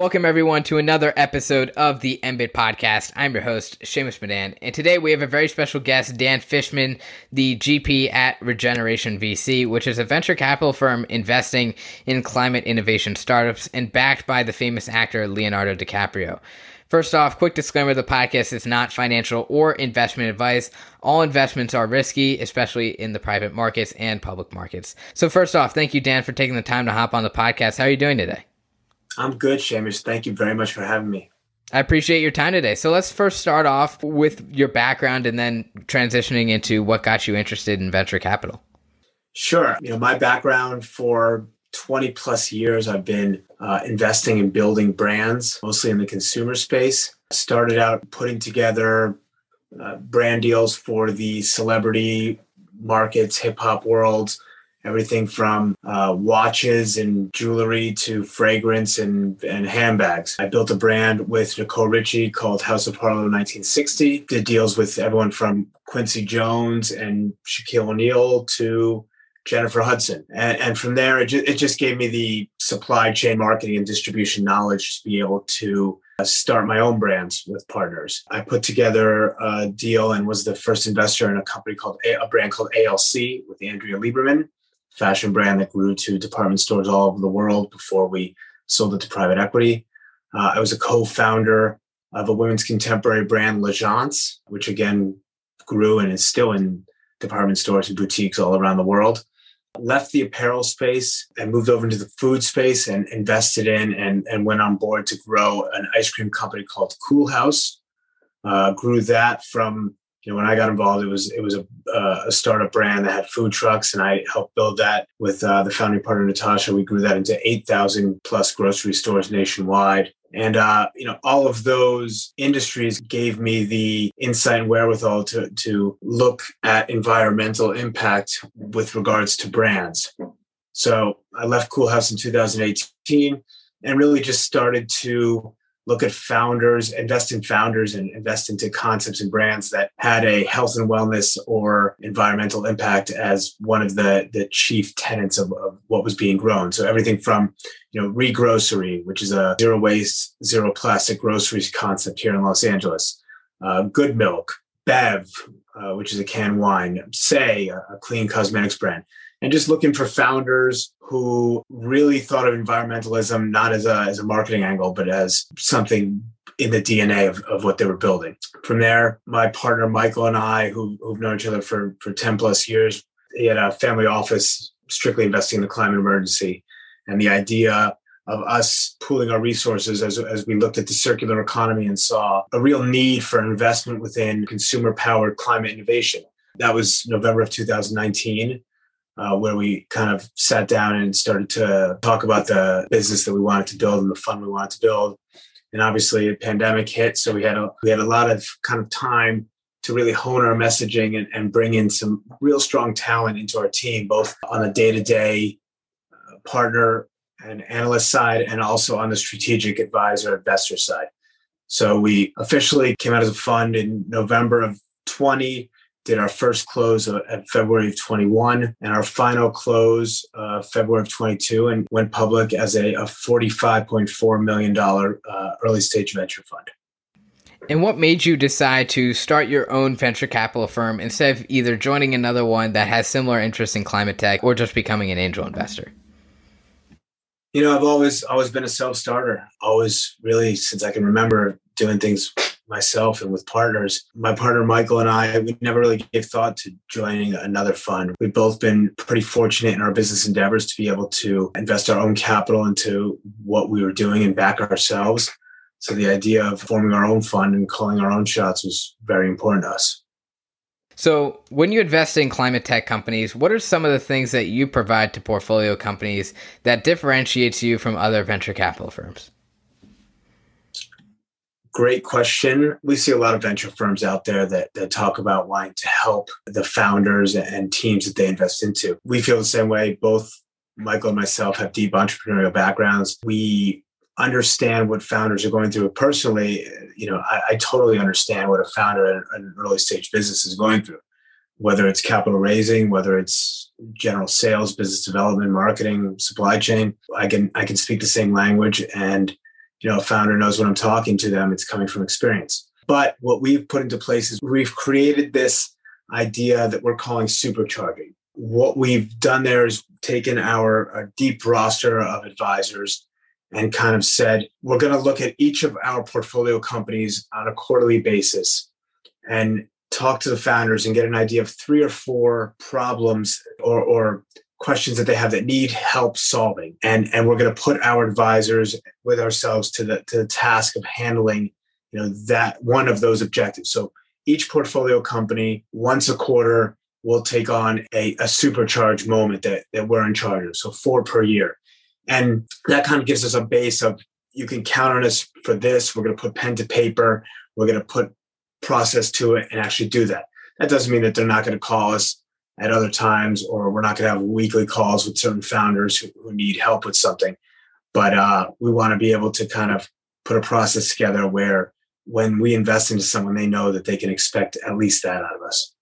Welcome, everyone, to another episode of the MBIT podcast. I'm your host, Shamus Madan, and today we have a very special guest, Dan Fishman, the GP at Regeneration VC, which is a venture capital firm investing in climate innovation startups and backed by the famous actor Leonardo DiCaprio. First off, quick disclaimer the podcast is not financial or investment advice. All investments are risky, especially in the private markets and public markets. So, first off, thank you, Dan, for taking the time to hop on the podcast. How are you doing today? I'm good, Shamus. Thank you very much for having me. I appreciate your time today. So let's first start off with your background and then transitioning into what got you interested in venture capital. Sure. You know, my background for 20 plus years, I've been uh, investing in building brands, mostly in the consumer space. Started out putting together uh, brand deals for the celebrity markets, hip hop worlds, everything from uh, watches and jewelry to fragrance and, and handbags. I built a brand with Nicole Richie called House of Harlow 1960. Did deals with everyone from Quincy Jones and Shaquille O'Neal to Jennifer Hudson. And, and from there, it, ju- it just gave me the supply chain marketing and distribution knowledge to be able to uh, start my own brands with partners. I put together a deal and was the first investor in a company called a, a brand called ALC with Andrea Lieberman fashion brand that grew to department stores all over the world before we sold it to private equity. Uh, I was a co-founder of a women's contemporary brand, L'Agence, which again grew and is still in department stores and boutiques all around the world. Left the apparel space and moved over into the food space and invested in and, and went on board to grow an ice cream company called Coolhaus. Uh, grew that from you know, when I got involved, it was it was a, uh, a startup brand that had food trucks, and I helped build that with uh, the founding partner Natasha. We grew that into eight thousand plus grocery stores nationwide, and uh, you know, all of those industries gave me the insight and wherewithal to to look at environmental impact with regards to brands. So I left Coolhaus in 2018 and really just started to look at founders, invest in founders, and invest into concepts and brands that had a health and wellness or environmental impact as one of the, the chief tenets of, of what was being grown. So everything from, you know, regrocery, which is a zero waste, zero plastic groceries concept here in Los Angeles, uh, Good Milk, Bev, uh, which is a canned wine, Saie, a clean cosmetics brand and just looking for founders who really thought of environmentalism not as a, as a marketing angle, but as something in the DNA of, of what they were building. From there, my partner Michael and I, who, who've known each other for, for 10 plus years, he had a family office strictly investing in the climate emergency. And the idea of us pooling our resources as, as we looked at the circular economy and saw a real need for investment within consumer powered climate innovation. That was November of 2019 uh, where we kind of sat down and started to talk about the business that we wanted to build and the fund we wanted to build. And obviously, a pandemic hit, so we had a we had a lot of kind of time to really hone our messaging and, and bring in some real strong talent into our team, both on the day to day partner and analyst side, and also on the strategic advisor investor side. So we officially came out as a fund in November of 20 did our first close at February of 21 and our final close uh, February of 22 and went public as a, a $45.4 million uh, early stage venture fund. And what made you decide to start your own venture capital firm instead of either joining another one that has similar interests in climate tech or just becoming an angel investor? You know, I've always always been a self-starter. Always really since I can remember doing things myself and with partners. My partner Michael and I, we never really gave thought to joining another fund. We've both been pretty fortunate in our business endeavors to be able to invest our own capital into what we were doing and back ourselves. So the idea of forming our own fund and calling our own shots was very important to us. So, when you invest in climate tech companies, what are some of the things that you provide to portfolio companies that differentiates you from other venture capital firms? Great question. We see a lot of venture firms out there that, that talk about wanting to help the founders and teams that they invest into. We feel the same way. Both Michael and myself have deep entrepreneurial backgrounds. We understand what founders are going through personally. You know, I, I totally understand what a founder in an early stage business is going through, whether it's capital raising, whether it's general sales, business development, marketing, supply chain. I can I can speak the same language and you know, a founder knows when I'm talking to them, it's coming from experience. But what we've put into place is we've created this idea that we're calling supercharging. What we've done there is taken our, our deep roster of advisors and kind of said, we're going to look at each of our portfolio companies on a quarterly basis and talk to the founders and get an idea of three or four problems or, or questions that they have that need help solving. And, and we're going to put our advisors with ourselves to the, to the task of handling you know that one of those objectives. So each portfolio company once a quarter will take on a, a supercharged moment that, that we're in charge of. So four per year. And that kind of gives us a base of you can count on us for this. We're going to put pen to paper. We're going to put process to it and actually do that. That doesn't mean that they're not going to call us at other times or we're not going to have weekly calls with certain founders who, who need help with something. But uh, we want to be able to kind of put a process together where when we invest into someone, they know that they can expect at least that out of us.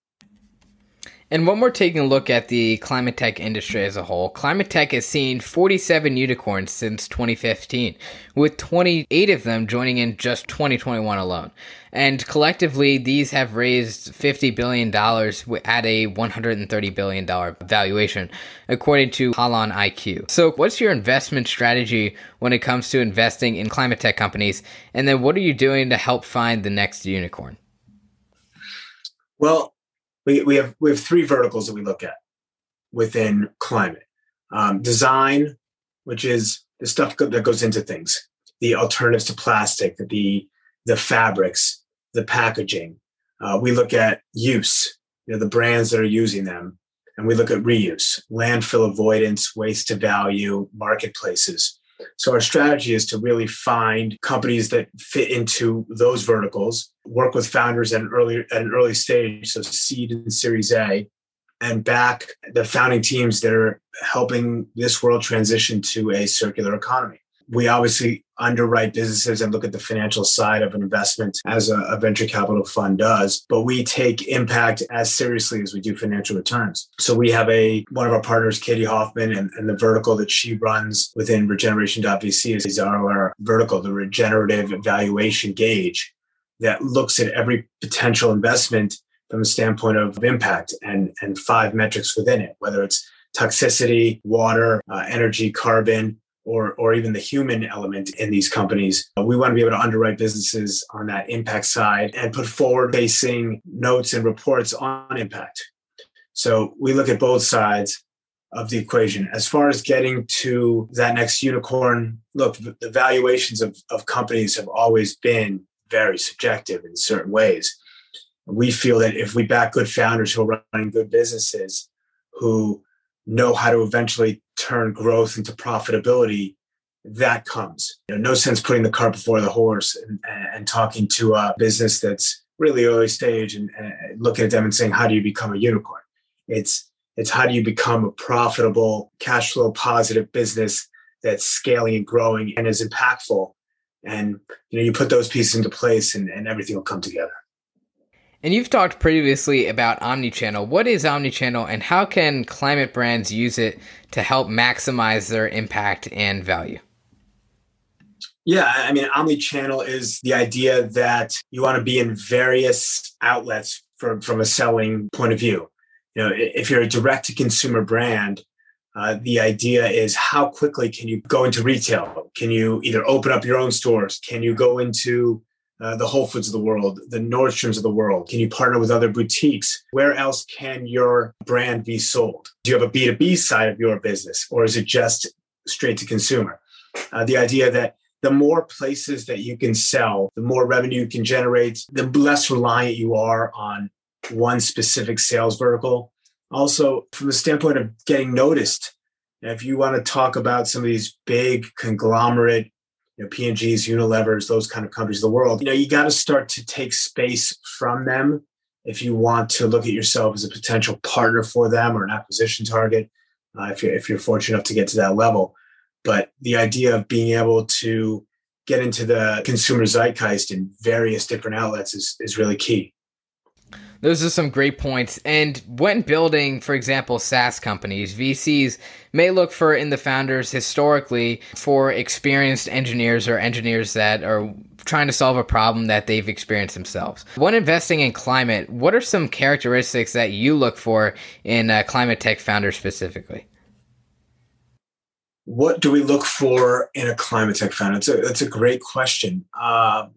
And when we're taking a look at the climate tech industry as a whole, climate tech has seen 47 unicorns since 2015, with 28 of them joining in just 2021 alone. And collectively, these have raised $50 billion at a $130 billion valuation, according to HolonIQ. So, what's your investment strategy when it comes to investing in climate tech companies? And then, what are you doing to help find the next unicorn? Well, we, we have we have three verticals that we look at within climate. Um, design which is the stuff that goes into things the alternatives to plastic the the fabrics the packaging. Uh, we look at use you know the brands that are using them and we look at reuse landfill avoidance waste to value marketplaces so our strategy is to really find companies that fit into those verticals, work with founders at an early at an early stage, so seed and series A, and back the founding teams that are helping this world transition to a circular economy we obviously underwrite businesses and look at the financial side of an investment as a, a, venture capital fund does but we take impact as seriously as we do financial returns. So we have a one of our partners katie hoffman and, and the vertical that she runs within regeneration.vc is, our vertical the regenerative evaluation gauge that looks at every potential investment from a standpoint of impact and and five metrics within it whether it's toxicity water uh, energy carbon or, or even the human element in these companies. We want to be able to underwrite businesses on that impact side and put forward facing notes and reports on impact. So we look at both sides of the equation. As far as getting to that next unicorn, look, the valuations of, of companies have always been very subjective in certain ways. We feel that if we back good founders who are running good businesses, who know how to eventually turn growth into profitability, that comes. You know, no sense putting the cart before the horse and, and talking to a business that's really early stage and, and looking at them and saying, how do you become a unicorn? It's it's how do you become a profitable, cash flow positive business that's scaling and growing and is impactful. And you know, you put those pieces into place and, and everything will come together. And you've talked previously about omnichannel. What is omnichannel and how can climate brands use it to help maximize their impact and value? Yeah, I mean, omnichannel is the idea that you want to be in various outlets from, from a selling point of view. You know, if you're a direct to consumer brand, uh, the idea is how quickly can you go into retail? Can you either open up your own stores? Can you go into uh, the Whole Foods of the world, the Nordstroms of the world? Can you partner with other boutiques? Where else can your brand be sold? Do you have a B2B side of your business, or is it just straight to consumer? Uh, the idea that the more places that you can sell, the more revenue you can generate, the less reliant you are on one specific sales vertical. Also, from the standpoint of getting noticed, if you want to talk about some of these big conglomerate you know, P&Gs, Unilevers, those kind of companies of the world, you know, you got to start to take space from them if you want to look at yourself as a potential partner for them or an acquisition target, uh, if, you're, if you're fortunate enough to get to that level. But the idea of being able to get into the consumer zeitgeist in various different outlets is, is really key. Those are some great points. And when building, for example, SaaS companies, VCs may look for in the founders historically for experienced engineers or engineers that are trying to solve a problem that they've experienced themselves. When investing in climate, what are some characteristics that you look for in uh, climate tech founders specifically? What do we look for in a climate tech founder? That's a, a great question. Uh,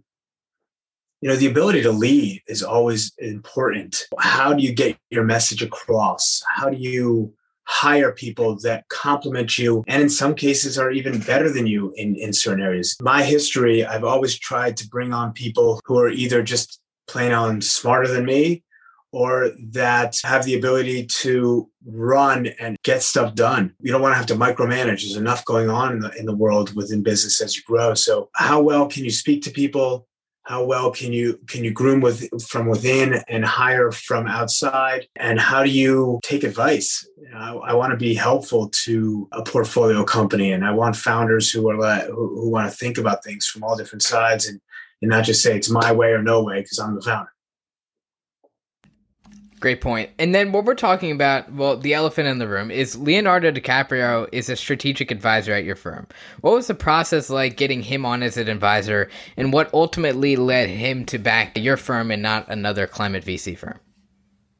you know the ability to lead is always important how do you get your message across how do you hire people that complement you and in some cases are even better than you in, in certain areas my history i've always tried to bring on people who are either just plain on smarter than me or that have the ability to run and get stuff done. You don't want to have to micromanage. There's enough going on in the, in the world within business as you grow. So, how well can you speak to people? How well can you can you groom with from within and hire from outside? And how do you take advice? You know, I, I want to be helpful to a portfolio company and i want founders who are who, who want to think about things from all different sides and and not just say it's my way or no way because i'm the founder Great point. And then what we're talking about, well, the elephant in the room is Leonardo DiCaprio is a strategic advisor at your firm. What was the process like getting him on as an advisor, and what ultimately led him to back your firm and not another climate VC firm?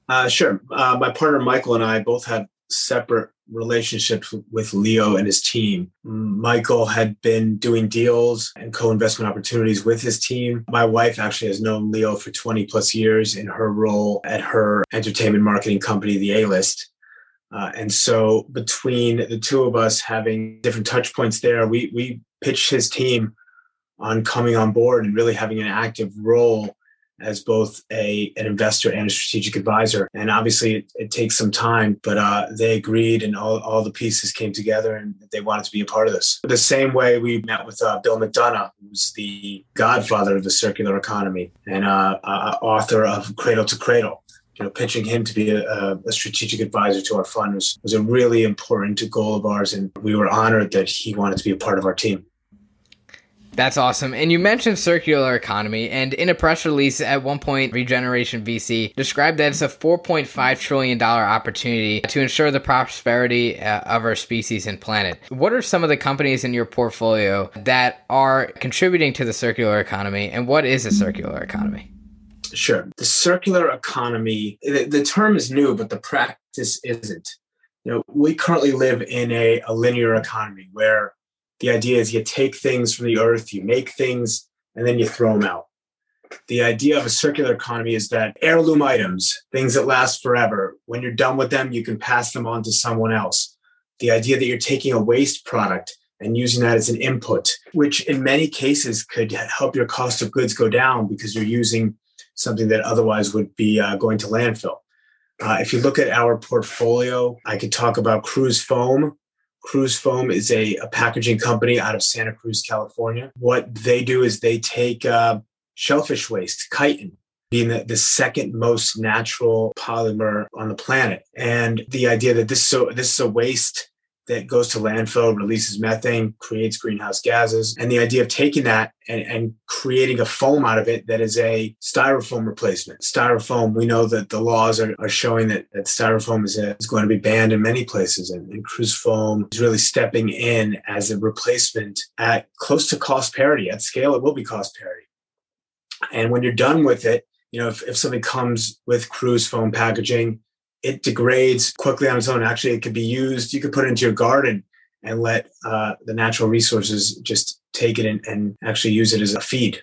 Uh, sure. Uh, my partner Michael and I both have separate relationships with Leo and his team. Michael had been doing deals and co investment opportunities with his team. My wife actually has known Leo for 20 plus years in her role at her entertainment marketing company, The A List. Uh, and so, between the two of us having different touch points there, we, we pitched his team on coming on board and really having an active role as both a an investor and a strategic advisor. And obviously, it, it takes some time, but uh, they agreed, and all, all the pieces came together, and they wanted to be a part of this. The same way we met with uh, Bill McDonough, who's the godfather of the circular economy and uh, uh author of Cradle to Cradle. You know, pitching him to be a, a, strategic advisor to our fund was, was a really important goal of ours, and we were honored that he wanted to be a part of our team. That's awesome. And you mentioned circular economy, and in a press release at one point, Regeneration VC described that it's a $4.5 trillion opportunity to ensure the prosperity uh, of our species and planet. What are some of the companies in your portfolio that are contributing to the circular economy, and what is a circular economy? Sure. The circular economy, the, the term is new, but the practice isn't. You know, we currently live in a, a linear economy where the idea is you take things from the earth, you make things, and then you throw them out. The idea of a circular economy is that heirloom items, things that last forever, when you're done with them, you can pass them on to someone else. The idea that you're taking a waste product and using that as an input, which in many cases could help your cost of goods go down because you're using something that otherwise would be uh, going to landfill. Uh, if you look at our portfolio, I could talk about Cruz Foam, Cruz Foam is a, a, packaging company out of Santa Cruz, California. What they do is they take uh, shellfish waste, chitin, being the, the, second most natural polymer on the planet. And the idea that this so this is a waste that goes to landfill, releases methane, creates greenhouse gases. And the idea of taking that and, and, creating a foam out of it that is a styrofoam replacement. Styrofoam, we know that the laws are, are showing that, that styrofoam is, a, is going to be banned in many places. And, and Foam is really stepping in as a replacement at close to cost parity. At scale, it will be cost parity. And when you're done with it, you know, if, if something comes with Cruz Foam packaging, it degrades quickly on its own. Actually, it could be used. You could put it into your garden and let uh, the natural resources just take it and, and actually use it as a feed.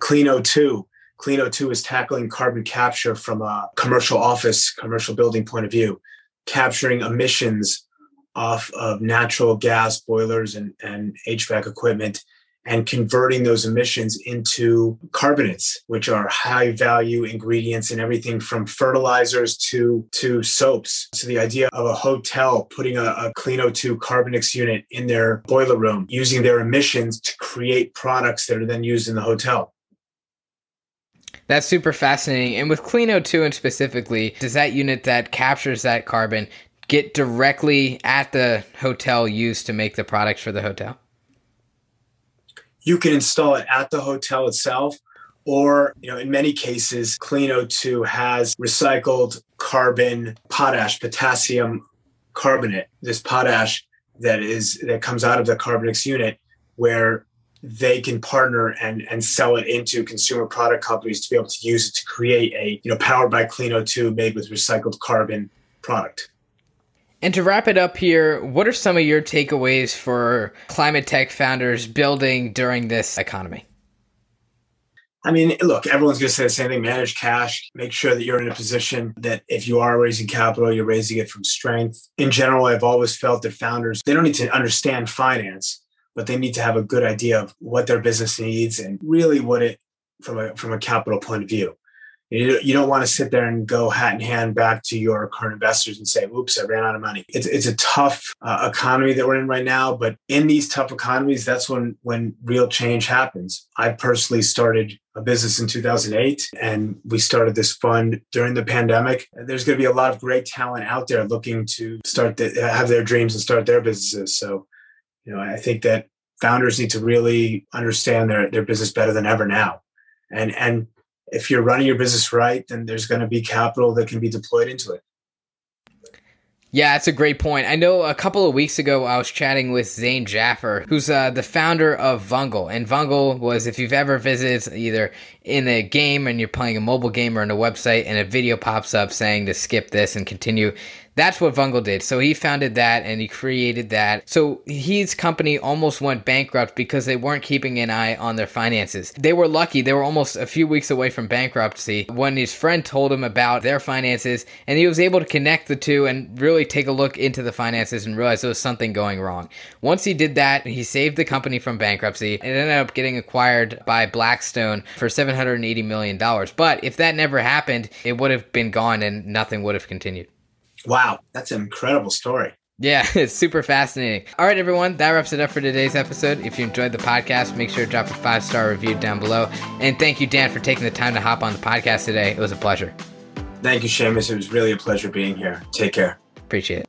Clean O2. Clean O2 is tackling carbon capture from a commercial office, commercial building point of view, capturing emissions off of natural gas boilers and, and HVAC equipment and converting those emissions into carbonates, which are high value ingredients in everything from fertilizers to, to soaps. So the idea of a hotel putting a, a Clean O2 CARBiNX unit in their boiler room, using their emissions to create products that are then used in the hotel. That's super fascinating. And with Clean O2 and specifically, does that unit that captures that carbon get directly at the hotel used to make the products for the hotel? You can install it at the hotel itself or you know in many cases clean o2 has recycled carbon potash potassium carbonate this potash that is that comes out of the CARBiNX unit where they can partner and and sell it into consumer product companies to be able to use it to create a you know powered by clean o2 made with recycled carbon product and to wrap it up here, what are some of your takeaways for climate tech founders building during this economy? I mean, look, everyone's going to say the same thing manage cash, make sure that you're in a position that if you are raising capital, you're raising it from strength. In general, I've always felt that founders, they don't need to understand finance, but they need to have a good idea of what their business needs and really what it from a from a capital point of view. You, don't want to sit there and go hat in hand back to your current investors and say, oops, I ran out of money. It's, it's a tough uh, economy that we're in right now. But in these tough economies, that's when, when real change happens. I personally started a business in 2008 and we started this fund during the pandemic. There's going to be a lot of great talent out there looking to start the, have their dreams and start their businesses. So, you know, I think that founders need to really understand their, their business better than ever now. And, and if you're running your business right, then there's going to be capital that can be deployed into it. Yeah, that's a great point. I know a couple of weeks ago I was chatting with Zane Jaffer, who's uh, the founder of Vungle. And Vungle was, if you've ever visited either in a game and you're playing a mobile game or on a website and a video pops up saying to skip this and continue, that's what Vungle did. So he founded that and he created that. So his company almost went bankrupt because they weren't keeping an eye on their finances. They were lucky. They were almost a few weeks away from bankruptcy when his friend told him about their finances and he was able to connect the two and really take a look into the finances and realize there was something going wrong. Once he did that, he saved the company from bankruptcy. It ended up getting acquired by Blackstone for $780 million. But if that never happened, it would have been gone and nothing would have continued. Wow, that's an incredible story. Yeah, it's super fascinating. All right, everyone, that wraps it up for today's episode. If you enjoyed the podcast, make sure to drop a five star review down below. And thank you, Dan, for taking the time to hop on the podcast today. It was a pleasure. Thank you, Shamus. It was really a pleasure being here. Take care. Appreciate it.